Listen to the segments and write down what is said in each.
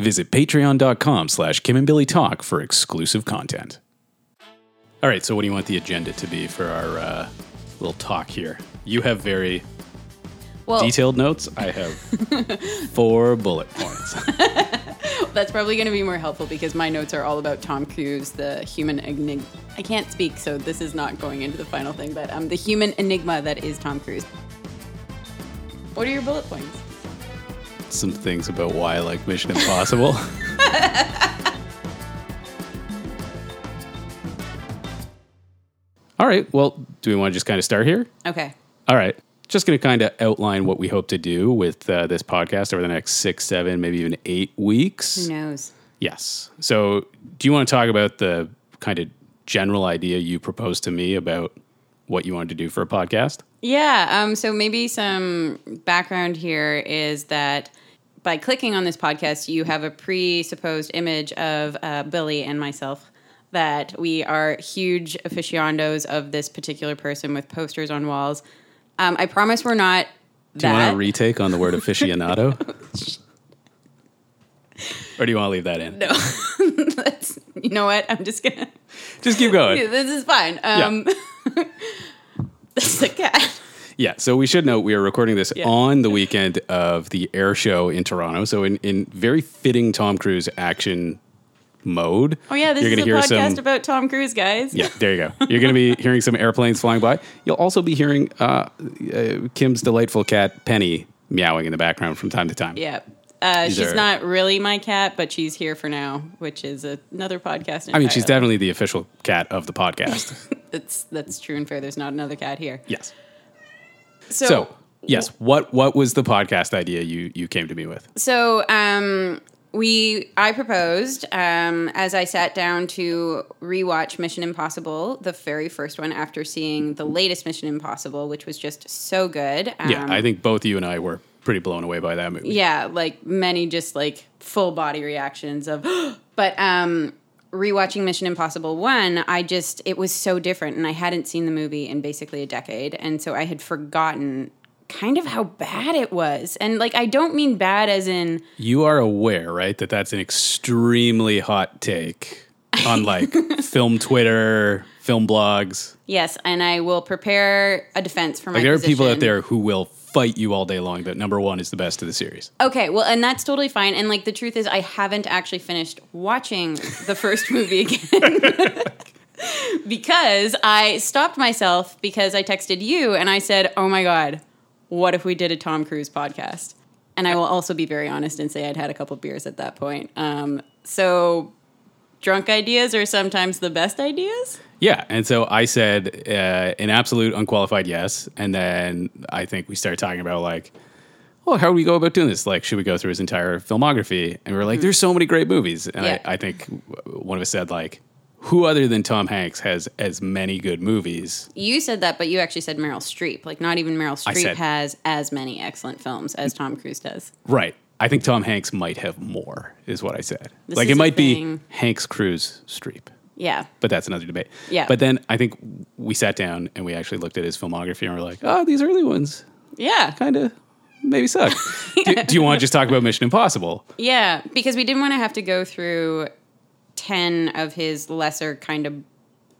Visit patreon.com slash Kim and Billy Talk for exclusive content. All right, so what do you want the agenda to be for our uh, little talk here? You have very Well, detailed notes. I have four bullet points. that's probably going to be more helpful because my notes are all about Tom Cruise, the human enigma. I can't speak, so this is not going into the final thing, but um, the human enigma that is Tom Cruise. What are your bullet points? Some things about why I like Mission Impossible. All right, well, do we want to just kind of start here? Okay. All right. Just going to kind of outline what we hope to do with uh, this podcast over the next six, seven, maybe even eight weeks. Who knows? Yes. So, do you want to talk about the kind of general idea you proposed to me about what you wanted to do for a podcast? Yeah. Um, so maybe some background here is that by clicking on this podcast, you have a presupposed image of uh, Billy and myself. That we are huge aficionados of this particular person with posters on walls. Um, I promise we're not. Do you want a retake on the word aficionado? or do you want to leave that in? No, that's you know what? I'm just gonna. Just keep going. This is fine. Um, this is a cat. Yeah, so we should note we are recording this Yeah. on the weekend of the air show in Toronto. So in, in very fitting Tom Cruise action mode. Oh yeah, this you're is a podcast some, about Tom Cruise, guys. Yeah, there you go. You're going to be hearing some airplanes flying by. You'll also be hearing uh, uh, Kim's delightful cat Penny meowing in the background from time to time. Yeah. Uh, she's are- not really my cat, but she's here for now, which is a, another podcast. I mean, she's definitely the official cat of the podcast. That's that's true and fair. There's not another cat here. yes. So, So, yes, what what was the podcast idea you you came to me with? so um, we I proposed um, as I sat down to rewatch Mission Impossible, the very first one, after seeing the latest Mission Impossible, which was just so good. Um, yeah, I think both you and I were pretty blown away by that movie. yeah like many just like full body reactions of but um rewatching mission impossible 1 i just it was so different and i hadn't seen the movie in basically a decade and so i had forgotten kind of how bad it was and like i don't mean bad as in You are aware, right, that that's an extremely hot take on like film Twitter, film blogs. yes and i will prepare a defense for my Like there are people out there who will fight you all day long that number one is the best of the series. Okay, well, and that's totally fine. And like the truth is, I haven't actually finished watching the first movie again because I stopped myself because I texted you and I said, "Oh my god, what if we did a Tom Cruise podcast?" And I will also be very honest and say I'd had a couple beers at that point. Um, so drunk ideas are sometimes the best ideas. Yeah, and so I said uh, an absolute unqualified yes, and then I think we started talking about like, well, how do we go about doing this? Like, should we go through his entire filmography? And we were like, there's so many great movies, and Yeah. I, I think one of us said like, who other than Tom Hanks has as many good movies? You said that, but you actually said Meryl Streep. Like, not even Meryl Streep said- has as many excellent films as Tom Cruise does. Right. I think Tom Hanks might have more, is what I said. This like it might be. Hanks, Cruise, Streep. Yeah. But that's another debate. Yeah. But then I think we sat down and we actually looked at his filmography and we're like, oh, these early ones Yeah. kind of maybe suck. do, do you want to just talk about Mission Impossible? Yeah, because we didn't want to have to go through 10 of his lesser kind of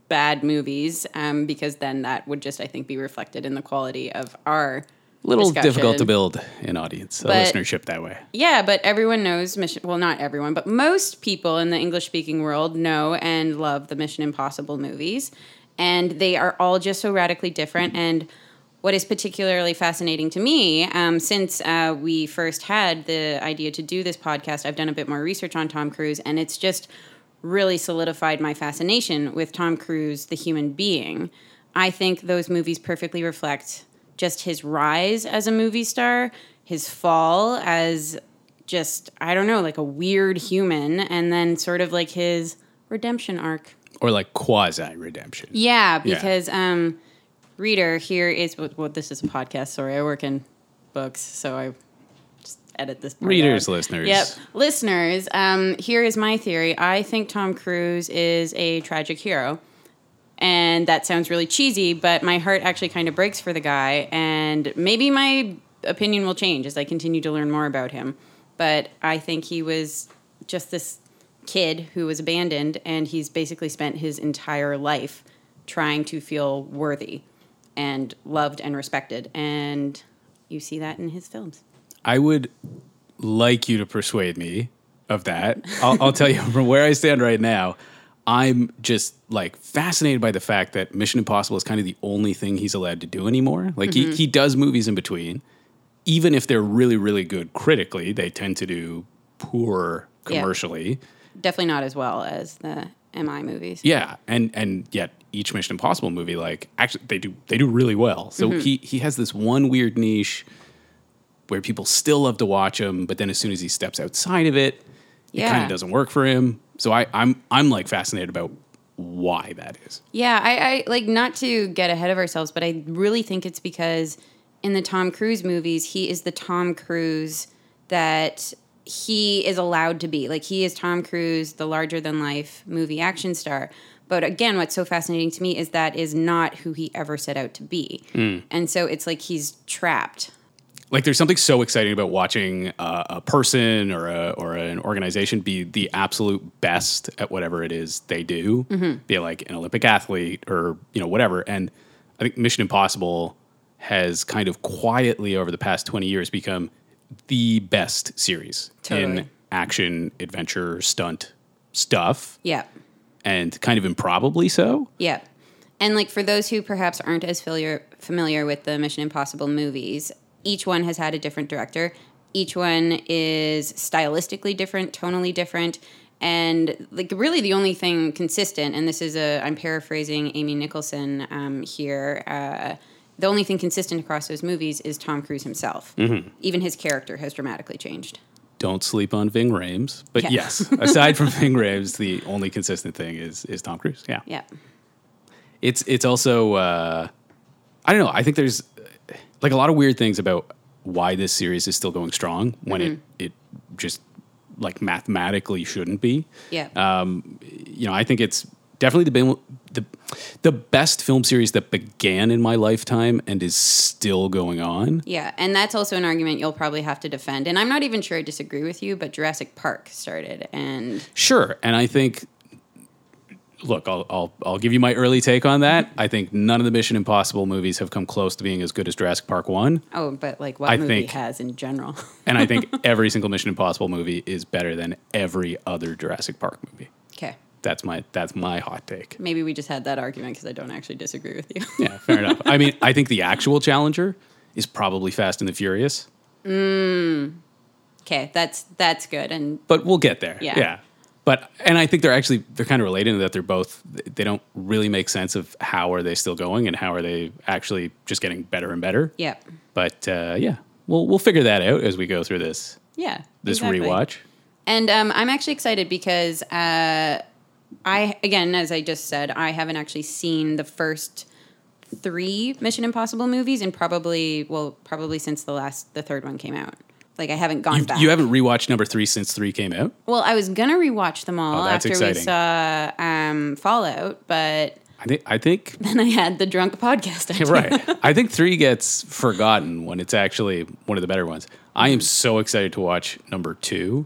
bad movies, um, because then that would just, I think, be reflected in the quality of our. Little discussion. difficult to build an audience, a But- listenership that way. Yeah, but everyone knows Mission. Well, not everyone, but most people in the English speaking world know and love the Mission Impossible movies. And they are all just so radically different. And what is particularly fascinating to me, um, since uh, we first had the idea to do this podcast, I've done a bit more research on Tom Cruise, and it's just really solidified my fascination with Tom Cruise, the human being. I think those movies perfectly reflect just his rise as a movie star, his fall as just, I don't know, like a weird human, and then sort of like his redemption arc. Or like quasi redemption. Yeah, Yeah. because um, reader, here is what well, this is a podcast. Sorry, I work in books, so I just edit this. Readers, out. listeners. Yep, listeners. Um, here is my theory. I think Tom Cruise is a tragic hero, and that sounds really cheesy, but my heart actually kind of breaks for the guy, and maybe my opinion will change as I continue to learn more about him. But I think he was just this kid who was abandoned, and he's basically spent his entire life trying to feel worthy and loved and respected. And you see that in his films. I would like you to persuade me of that. I'll, I'll tell you from where I stand right now. I'm just like fascinated by the fact that Mission Impossible is kind of the only thing he's allowed to do anymore. Like he, he does movies in between. Even if they're really, really good critically, they tend to do poor Yeah. commercially. Definitely not as well as the MI movies. Yeah, and and yet each Mission Impossible movie, like actually, they do they do really well. So Mm-hmm. he he has this one weird niche where people still love to watch him, but then as soon as he steps outside of it, it kind of doesn't work for him. So I I'm I'm like fascinated about why that is. Yeah, I, I like not to get ahead of ourselves, but I really think it's because in the Tom Cruise movies, he is the Tom Cruise that he is allowed to be. Like he is Tom Cruise, the larger than life movie action star. But again, what's so fascinating to me is that is not who he ever set out to be. Hmm. And so it's like he's trapped. Like there's something so exciting about watching uh, a person or a or an organization be the absolute best at whatever it is they do. Be it like an Olympic athlete or you know whatever. And I think Mission Impossible has kind of quietly over the past 20 years become the best series Totally. in action, adventure, stunt stuff, Yeah. and kind of improbably so. Yeah. And like for those who perhaps aren't as familiar familiar with the Mission Impossible movies, each one has had a different director. Each one is stylistically different, tonally different, and like really the only thing consistent. And this is a I'm paraphrasing Amy Nicholson um, here. Uh, the only thing consistent across those movies is Tom Cruise himself. Even his character has dramatically changed. Don't sleep on Ving Rhames, but Yeah. yes, aside from Ving Rhames, the only consistent thing is is Tom Cruise. Yeah. Yeah. it's it's also uh, I don't know. I think there's like a lot of weird things about why this series is still going strong when it it just like mathematically shouldn't be. Yeah. Um, You know, I think it's definitely the the the best film series that began in my lifetime and is still going on. Yeah, and that's also an argument you'll probably have to defend. And I'm not even sure I disagree with you, but Jurassic Park started, and Sure, and I think. Look, I'll, I'll I'll give you my early take on that. I think none of the Mission Impossible movies have come close to being as good as Jurassic Park One. oh, but like what I movie think- has in general? And I think every single Mission Impossible movie is better than every other Jurassic Park movie. okay, That's my that's my hot take. maybe we just had that argument because I don't actually disagree with you. Yeah, fair enough. I mean, I think the actual challenger is probably Fast and the Furious, mm. okay, that's that's good, and but we'll get there. Yeah. Yeah. But and I think they're actually they're kind of related in that they're both they don't really make sense of how are they still going and how are they actually just getting better and better. yeah, But uh, yeah, we'll we'll figure that out as we go through this yeah, this exactly. rewatch. And um, I'm actually excited because uh, I, again, as I just said, I haven't actually seen the first three Mission Impossible movies, and probably, well, probably since the last, the third one came out. Like I haven't gone You, back. you haven't rewatched number three since three came out. Well, I was gonna rewatch them all Oh, that's after we exciting. saw um, Fallout, but I think I think then I had the drunk podcast. idea. right. I think three gets forgotten when it's actually one of the better ones. I Mm-hmm. am so excited to watch number 2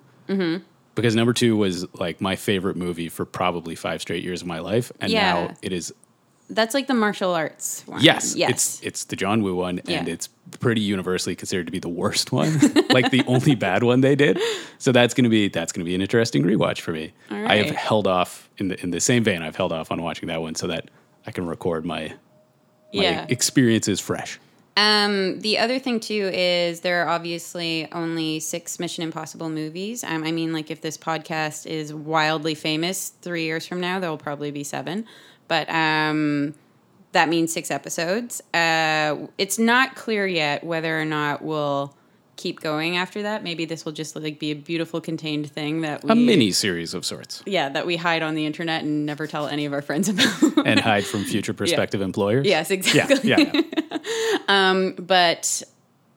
because number two was like my favorite movie for probably five straight years of my life, and Yeah. now it is. That's like the martial arts one. Yes, yes. it's it's the John Woo one, and Yeah. it's pretty universally considered to be the worst one, like the only bad one they did. So that's gonna be that's gonna be an interesting rewatch for me. All I have held off in the in the same vein. I've held off on watching that one so that I can record my my yeah. experiences fresh. Um, the other thing too is there are obviously only six Mission Impossible movies. Um, I mean, like if this podcast is wildly famous, three years from now there will probably be seven. But um, that means six episodes. Uh, it's not clear yet whether or not we'll keep going after that. Maybe this will just like be a beautiful contained thing that we A mini series of sorts. yeah that we hide on the internet and never tell any of our friends about. and hide from future prospective employers. yes, Yeah, exactly. yeah, yeah. but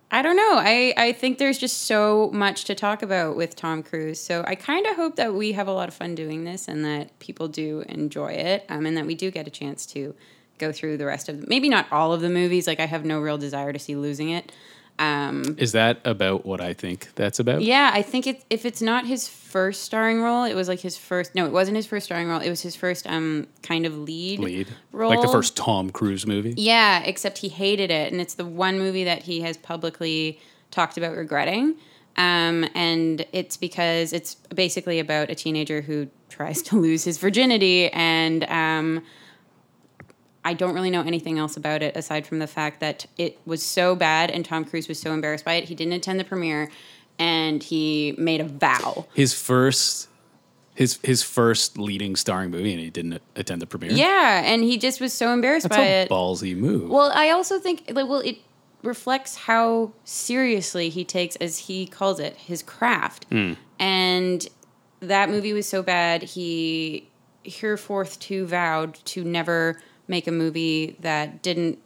I don't know. I, I think there's just so much to talk about with Tom Cruise. So I kind of hope that we have a lot of fun doing this and that people do enjoy it um, and that we do get a chance to go through the rest of maybe not all of the movies. Like I have no real desire to see losing it. Is that about what I think that's about? Yeah, I think it, if it's not his first starring role, it was like his first. No, it wasn't his first starring role. It was his first um kind of lead Lead. role, Like the first Tom Cruise movie. Yeah, except he hated it, and it's the one movie that he has publicly talked about regretting. Um, and it's because it's basically about a teenager who tries to lose his virginity, and um, I don't really know anything else about it aside from the fact that it was so bad, and Tom Cruise was so embarrassed by it. He didn't attend the premiere, and he made a vow. His first his his first leading starring movie and he didn't attend the premiere. Yeah, and he just was so embarrassed That's by a it. ballsy move. Well, I also think like well it reflects how seriously he takes as he calls it his craft. Hmm. And that movie was so bad he hereforth too vowed to never make a movie that didn't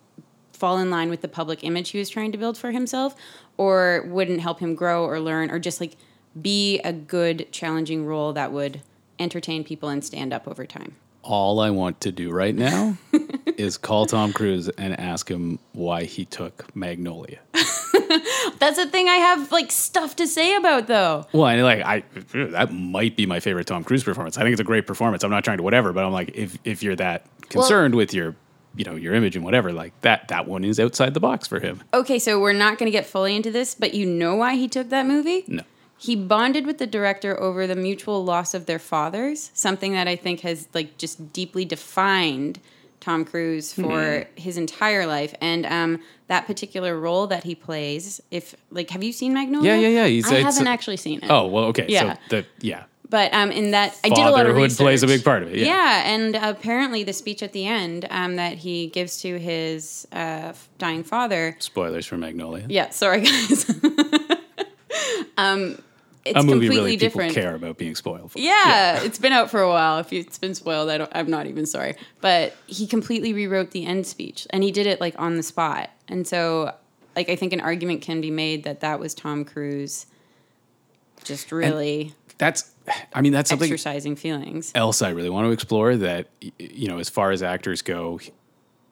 fall in line with the public image he was trying to build for himself or wouldn't help him grow or learn or just like be a good challenging role that would entertain people and stand up over time. All I want to do right now is call Tom Cruise and ask him why he took Magnolia. That's the thing I have like stuff to say about though. Well, and like I that might be my favorite Tom Cruise performance. I think it's a great performance. I'm not trying to whatever, but I'm like if if you're that concerned with your you know your image and whatever, like that that one is outside the box for him. Okay, so we're not going to get fully into this, but you know why he took that movie? No. He bonded with the director over the mutual loss of their fathers, something that I think has like just deeply defined Tom Cruise for his entire life. And um, that particular role that he plays, if like, have you seen Magnolia? Yeah, yeah, yeah. He's- I haven't actually seen it. Oh well, okay. Yeah. So the yeah, But um, in that, I did a lot of research. plays a big part of it, yeah. and apparently the speech at the end um, that he gives to his uh, dying father. spoilers for Magnolia. Yeah, sorry guys. um, it's a movie completely really people different. care about being spoiled for. Yeah, it's been out for a while. If it's been spoiled, I don't, I'm not even sorry. But he completely rewrote the end speech, and he did it like on the spot. And so, like, I think an argument can be made that that was Tom Cruise just really That's I mean that's something exercising feelings. else I really want to explore that you know as far as actors go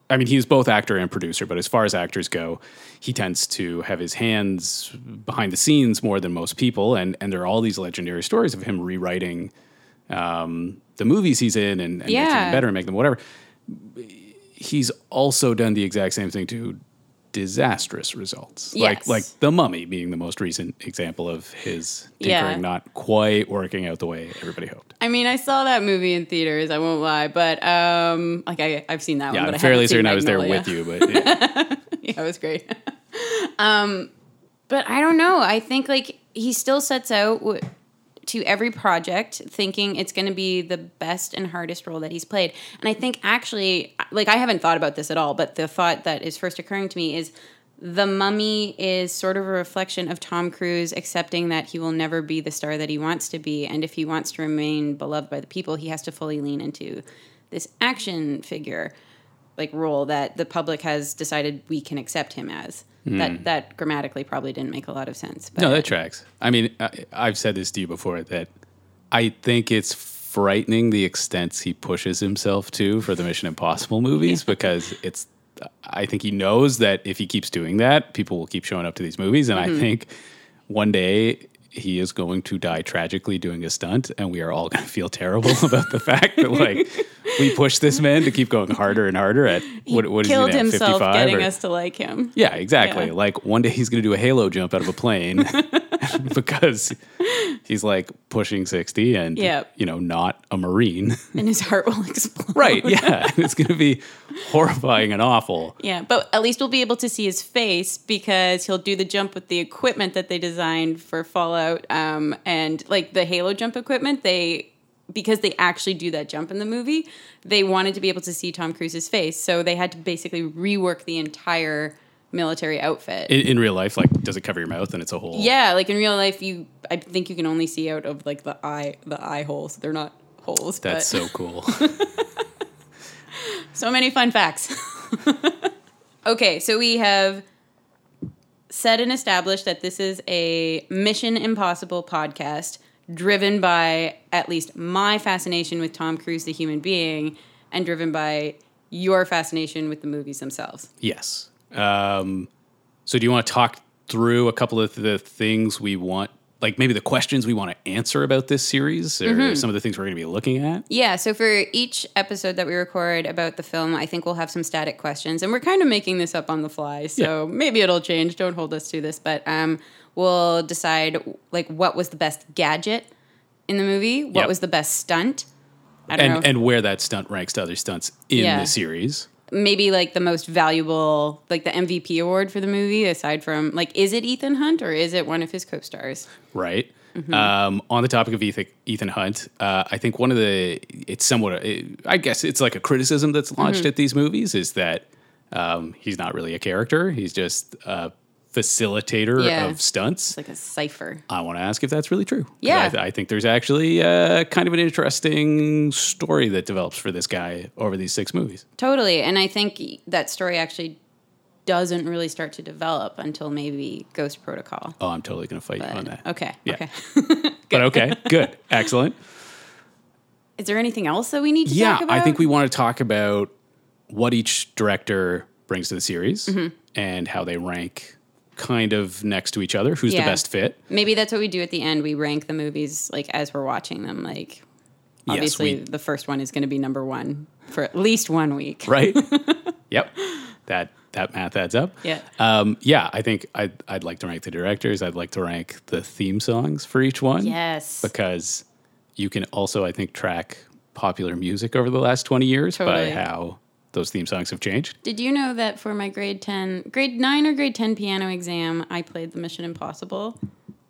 I mean he's both actor and producer but as far as actors go he tends to have his hands behind the scenes more than most people. And and there are all these legendary stories of him rewriting um, the movies he's in and, and making them better and make them whatever. He's also done the exact same thing to disastrous results like Yes. like the mummy being the most recent example of his Yeah. tinkering not quite working out the way everybody hoped I mean, I saw that movie in theaters. I won't lie, but um, like I, I've seen that Yeah, one. I'm fairly certain I was there with you, but yeah. yeah, it was great. um, but I don't know. I think like he still sets out w- to every project thinking it's going to be the best and hardest role that he's played. And I think actually, like I haven't thought about this at all, but the thought that is first occurring to me is the mummy is sort of a reflection of Tom Cruise accepting that he will never be the star that he wants to be. And if he wants to remain beloved by the people, he has to fully lean into this action figure like role that the public has decided we can accept him as. That hmm. that grammatically probably didn't make a lot of sense. But no, that tracks. I mean, I, I've said this to you before that I think it's frightening the extents he pushes himself to for the Mission Impossible movies because it's. I think he knows that if he keeps doing that, people will keep showing up to these movies, and I mm-hmm. think one day he is going to die tragically doing a stunt, and we are all going to feel terrible about the fact that like we push this man to keep going harder and harder at what, what is he killed himself 55 getting or- us to like him. Yeah, exactly. Yeah. Like one day he's going to do a halo jump out of a plane because he's like pushing 60 and Yep. you know, not a marine. And his heart will explode. right. Yeah. it's going to be horrifying and awful. Yeah, but at least we'll be able to see his face because he'll do the jump with the equipment that they designed for Fallout, um, and like the Halo jump equipment. They because they actually do that jump in the movie, they wanted to be able to see Tom Cruise's face, so they had to basically rework the entire military outfit. In, in real life, like, does it cover your mouth and it's a hole? yeah, like in real life, you I think you can only see out of like the eye the eye holes. They're not holes. That's but. so cool. So many fun facts. okay, so we have said and established that this is a Mission Impossible podcast driven by at least my fascination with Tom Cruise, the human being, and driven by your fascination with the movies themselves. yes. Um, so do you want to talk through a couple of the things we want, like maybe the questions we want to answer about this series, or Mm-hmm. some of the things we're going to be looking at? Yeah, so for each episode that we record about the film, I think we'll have some static questions, and we're kind of making this up on the fly. So maybe it'll change. Don't hold us to this, but um, we'll decide like what was the best gadget in the movie, what Yep. was the best stunt. I don't And know. and where that stunt ranks to other stunts in Yeah. the series. Maybe like the most valuable, like the MVP award for the movie, aside from like, is it Ethan Hunt or is it one of his co-stars? right? Mm-hmm. Um, on the topic of Ethan, Ethan Hunt, uh, I think one of the it's somewhat, it, I guess it's like a criticism that's launched Mm-hmm. at these movies is that um, he's not really a character; he's just a facilitator Yeah. of stunts. It's like a cipher. I want to ask if that's really true. Yeah. I, th- I think there's actually uh, kind of an interesting story that develops for this guy over these six movies. Totally. And I think that story actually doesn't really start to develop until maybe Ghost Protocol. Oh, I'm totally going to fight you on that. okay. Yeah. Okay. But okay, good, excellent. Is there anything else that we need to Yeah, talk about? I think we want to talk about what each director brings to the series Mm-hmm. and how they rank kind of next to each other. Who's Yeah. the best fit? maybe that's what we do at the end. We rank the movies like as we're watching them. Like Yes, obviously we- the first one is going to be number one for at least one week. Right? yep. That that math adds up. Yeah. Um, yeah, I think I'd, I'd like to rank the directors. I'd like to rank the theme songs for each one. Yes. Because you can also, I think, track popular music over the last 20 years Totally. by how those theme songs have changed. Did you know that for my grade 10, grade 9 or grade 10 piano exam, I played the Mission Impossible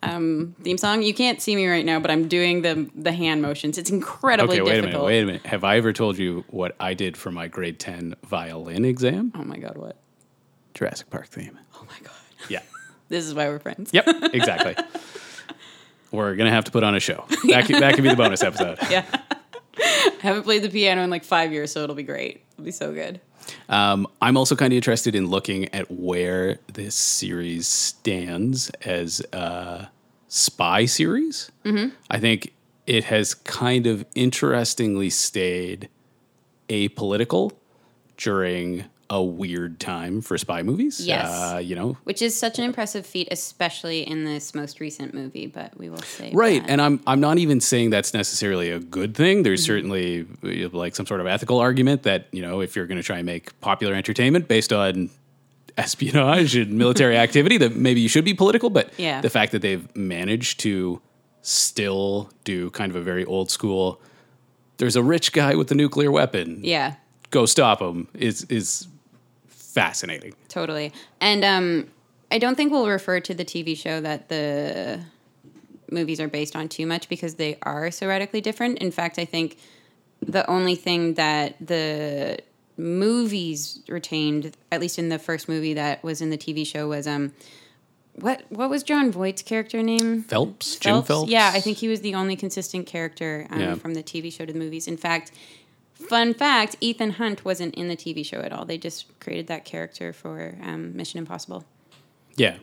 um, theme song? You can't see me right now, but I'm doing the the hand motions. It's incredibly Okay, wait a minute. difficult. Wait a minute. Have I ever told you what I did for my grade 10 violin exam? Oh my god, what? Jurassic Park theme. Oh my god. Yeah. This is why we're friends. Yep, exactly. We're going to have to put on a show. That could, that could be the bonus episode. Yeah. I haven't played the piano in like five years, so it'll be great. It'll be so good. Um, I'm also kind of interested in looking at where this series stands as a spy series. Mm-hmm. I think it has kind of interestingly stayed apolitical during a weird time for spy movies. Yes. Uh, you know, Which is such an impressive feat, especially in this most recent movie, but we will say Right, that. and I'm I'm not even saying that's necessarily a good thing. There's certainly uh, like some sort of ethical argument that you know if you're going to try and make popular entertainment based on espionage and military activity, that maybe you should be political. But Yeah. the fact that they've managed to still do kind of a very old school. There's a rich guy with a nuclear weapon. Yeah. Go stop him. Is is fascinating. Totally. And um, I don't think we'll refer to the TV show that the movies are based on too much because they are so radically different. In fact, I think the only thing that the movies retained, at least in the first movie that was in the TV show, was um, what what was Jon Voight's character name? Phelps, Jim Phelps. Yeah, I think he was the only consistent character um, Yeah. from the TV show to the movies. In fact, fun fact: Ethan Hunt wasn't in the TV show at all. They just created that character for um, Mission Impossible. Yeah,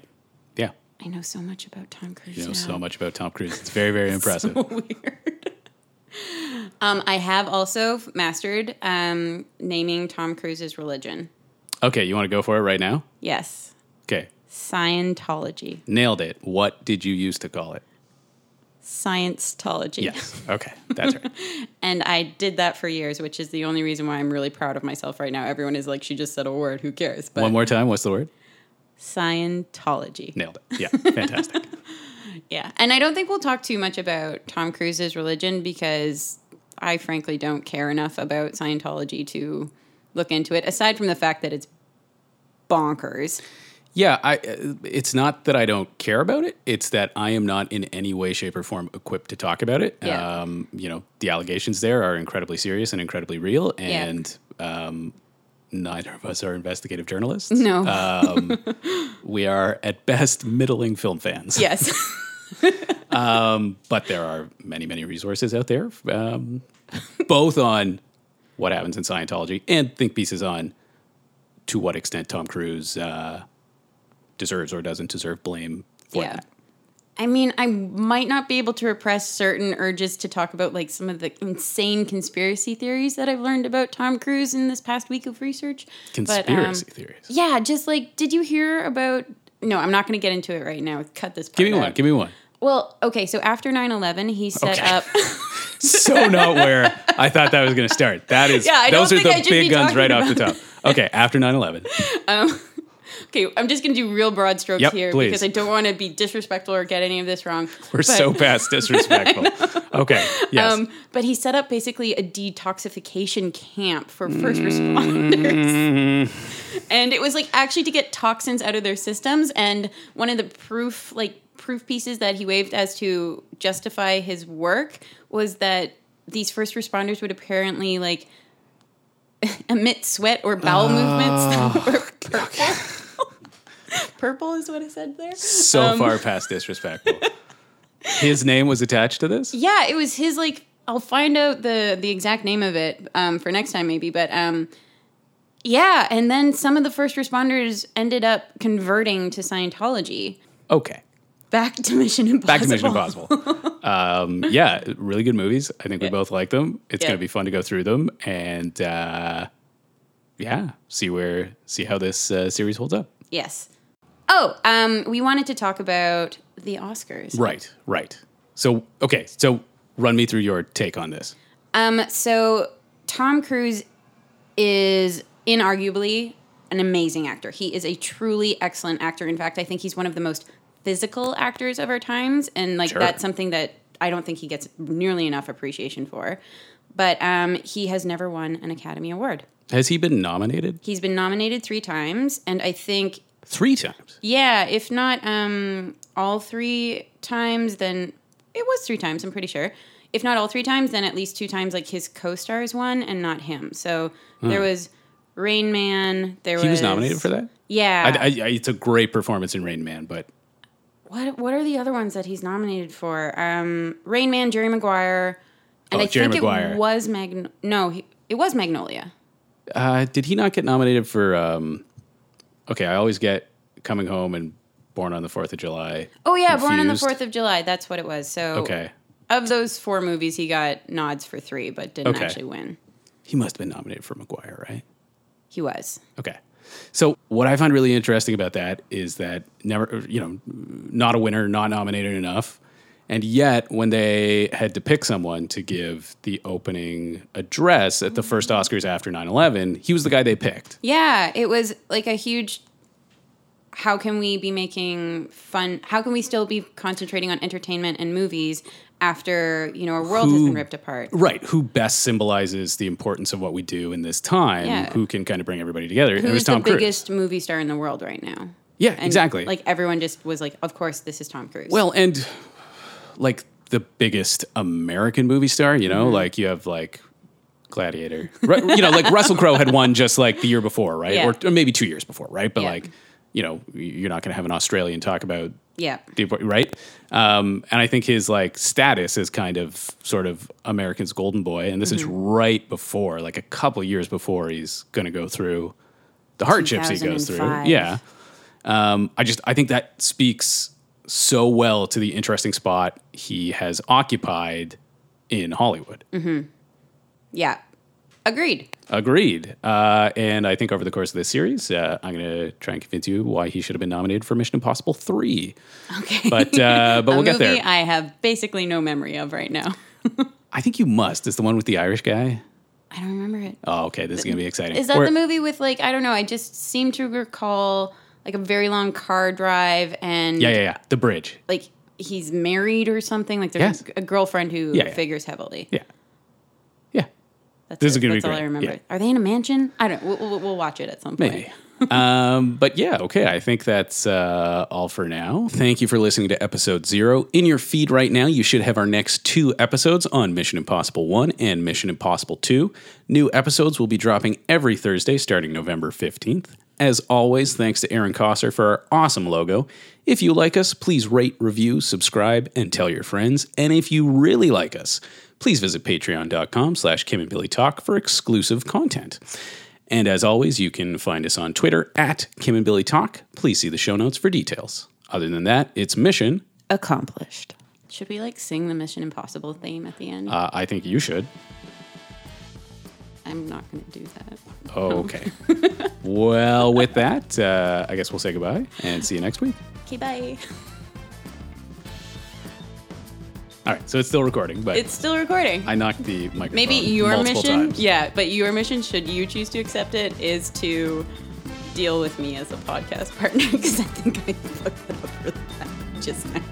yeah. I know so much about Tom Cruise. You know now. so much about Tom Cruise. It's very very impressive. weird. um, I have also mastered um, naming Tom Cruise's religion. Okay, you want to go for it right now? Yes, Okay, Scientology, nailed it. What did you used to call it? Scientology. Yes. Okay, that's right. And I did that for years, which is the only reason why I'm really proud of myself right now. Everyone is like, she just said a word. Who cares? But One more time. What's the word? Scientology. Nailed it. Yeah, fantastic. Yeah. And I don't think we'll talk too much about Tom Cruise's religion because I frankly don't care enough about Scientology to look into it, aside from the fact that it's bonkers. Yeah, I. uh, It's not that I don't care about it. It's that I am not in any way, shape, or form equipped to talk about it. Yeah. Um, you know, the allegations there are incredibly serious and incredibly real, and um, neither of us are investigative journalists. No. Um, we are at best middling film fans. yes. but there are many, many resources out there, um, both on what happens in Scientology and think pieces on to what extent Tom Cruise uh, deserves or doesn't deserve blame for yeah. that. I mean, I might not be able to repress certain urges to talk about like some of the insane conspiracy theories that I've learned about Tom Cruise in this past week of research. But, um, Conspiracy theories. Yeah, just like, did you hear about no, I'm not going to get into it right now. Cut this. Part Give me out. one. Give me one. Well, okay, so after 9/11, he set Okay. up. So not where I thought that was going to start. That is, Yeah, I those are the big guns right off the top. Okay, after 9/11. okay, I'm just going to do real broad strokes Yep, here please. because I don't want to be disrespectful or get any of this wrong. We're But- so past disrespectful. Okay, yes. Um, but he set up basically a detoxification camp for first responders. and it was like actually to get toxins out of their systems. And one of the proof, like proof pieces that he waved as to justify his work was that these first responders would apparently like emit sweat or bowel movements that were purple. is what I said there. so um, far past disrespectful. His name was attached to this? Yeah, it was his like I'll find out the the exact name of it um, for next time maybe, but um yeah, and then some of the first responders ended up converting to Scientology. Okay. Back to Mission Impossible. Back to Mission Impossible. um, yeah, really good movies. I think we both like them. It's Yeah. going to be fun to go through them and uh, yeah, see where see how this uh, series holds up. Yes. Oh, um, we wanted to talk about the Oscars. Right, right. So, okay, so run me through your take on this. Um, so Tom Cruise is inarguably an amazing actor. He is a truly excellent actor. In fact, I think he's one of the most physical actors of our times, and like Sure. that's something that I don't think he gets nearly enough appreciation for. But um, he has never won an Academy Award. Has he been nominated He's been nominated three times, and I think three times? yeah, if not um, all three times, then it was three times. I'm pretty sure. If not all three times, then at least two times, like his co-stars won and not him. So there was Rain Man. There Hmm. He was was nominated for that. Yeah. I, I, I, it's a great performance in Rain Man, but what What are the other ones that he's nominated for? Um, Rain Man, Jerry Maguire, and Oh, I Jerry think Maguire. it was Magn. No, he, it was Magnolia. uh, did he not get nominated for? Um, okay, I always get Coming Home and Born on the Fourth of July. Oh yeah, Born on the. Fourth of July. That's what it was. So Okay, of those four movies, he got nods for three, but didn't Okay. actually win. he must have been nominated for Maguire, right? He was. Okay. So what I find really interesting about that is that never, you know, not a winner, not nominated enough, and yet when they had to pick someone to give the opening address at the first Oscars after 9/11, he was the guy they picked. Yeah, it was like a huge. How can we be making fun? How can we still be concentrating on entertainment and movies after you know our world has been ripped apart? Right. Who best symbolizes the importance of what we do in this time? Yeah. Who can kind of bring everybody together? it was Who's the Tom Cruise. biggest movie star in the world right now? Yeah, And, exactly. Like everyone just was like, of course, this is Tom Cruise. Well, and like the biggest American movie star, you know, Mm-hmm. like you have like Gladiator. You know, like Russell Crowe had won just like the year before, right? Yeah. Or, or maybe two years before, right? But Yeah. like, you know, you're not going to have an Australian talk about yeah, right? Um, and I think his like status is kind of sort of American's golden boy, and this is Mm-hmm. right before, like a couple years before he's going to go through the hardships he goes through. Yeah, um, I just I think that speaks so well to the interesting spot he has occupied in Hollywood. yeah, agreed. Agreed. Uh, and I think over the course of this series, uh, I'm going to try and convince you why he should have been nominated for Mission Impossible Three. Okay, But uh, but we'll get movie there. I have basically no memory of right now. I think you must. It's the one with the Irish guy. I don't remember it. Oh, okay. This is gonna be exciting. Is that Or- the movie with like I don't know? I just seem to recall like a very long car drive and Yeah, yeah, yeah. The bridge. like he's married or something. Like there's Yes. a, girlfriend who Yeah, yeah. figures heavily. Yeah, yeah. That's This is it. gonna be That's all great. I remember. Yeah. Are they in a mansion? I don't. We'll, we'll, we'll watch it at some point. Maybe. um, but yeah, okay. I think that's uh, all for now. Thank you for listening to episode zero. In your feed right now, you should have our next two episodes on Mission Impossible 1 and Mission Impossible 2. New episodes will be dropping every Thursday starting November 15th. As always, thanks to Aaron Kosser for our awesome logo. If you like us, please rate, review, subscribe, and tell your friends. And if you really like us, please visit patreon.com slash Kim and Billy Talk for exclusive content. And as always, you can find us on Twitter at Kim and Billy Talk. Please see the show notes for details. Other than that, it's mission. Accomplished. Should we like sing the Mission Impossible theme at the end? Uh, I think you should. I'm not going to do that. Okay. well, with that, uh, I guess we'll say goodbye and see you next week. Okay, bye. All right, so it's still recording, but It's still recording. I knocked the microphone. Maybe your mission, times. yeah, but your mission, should you choose to accept it, is to deal with me as a podcast partner because I think I fucked it up really bad just now.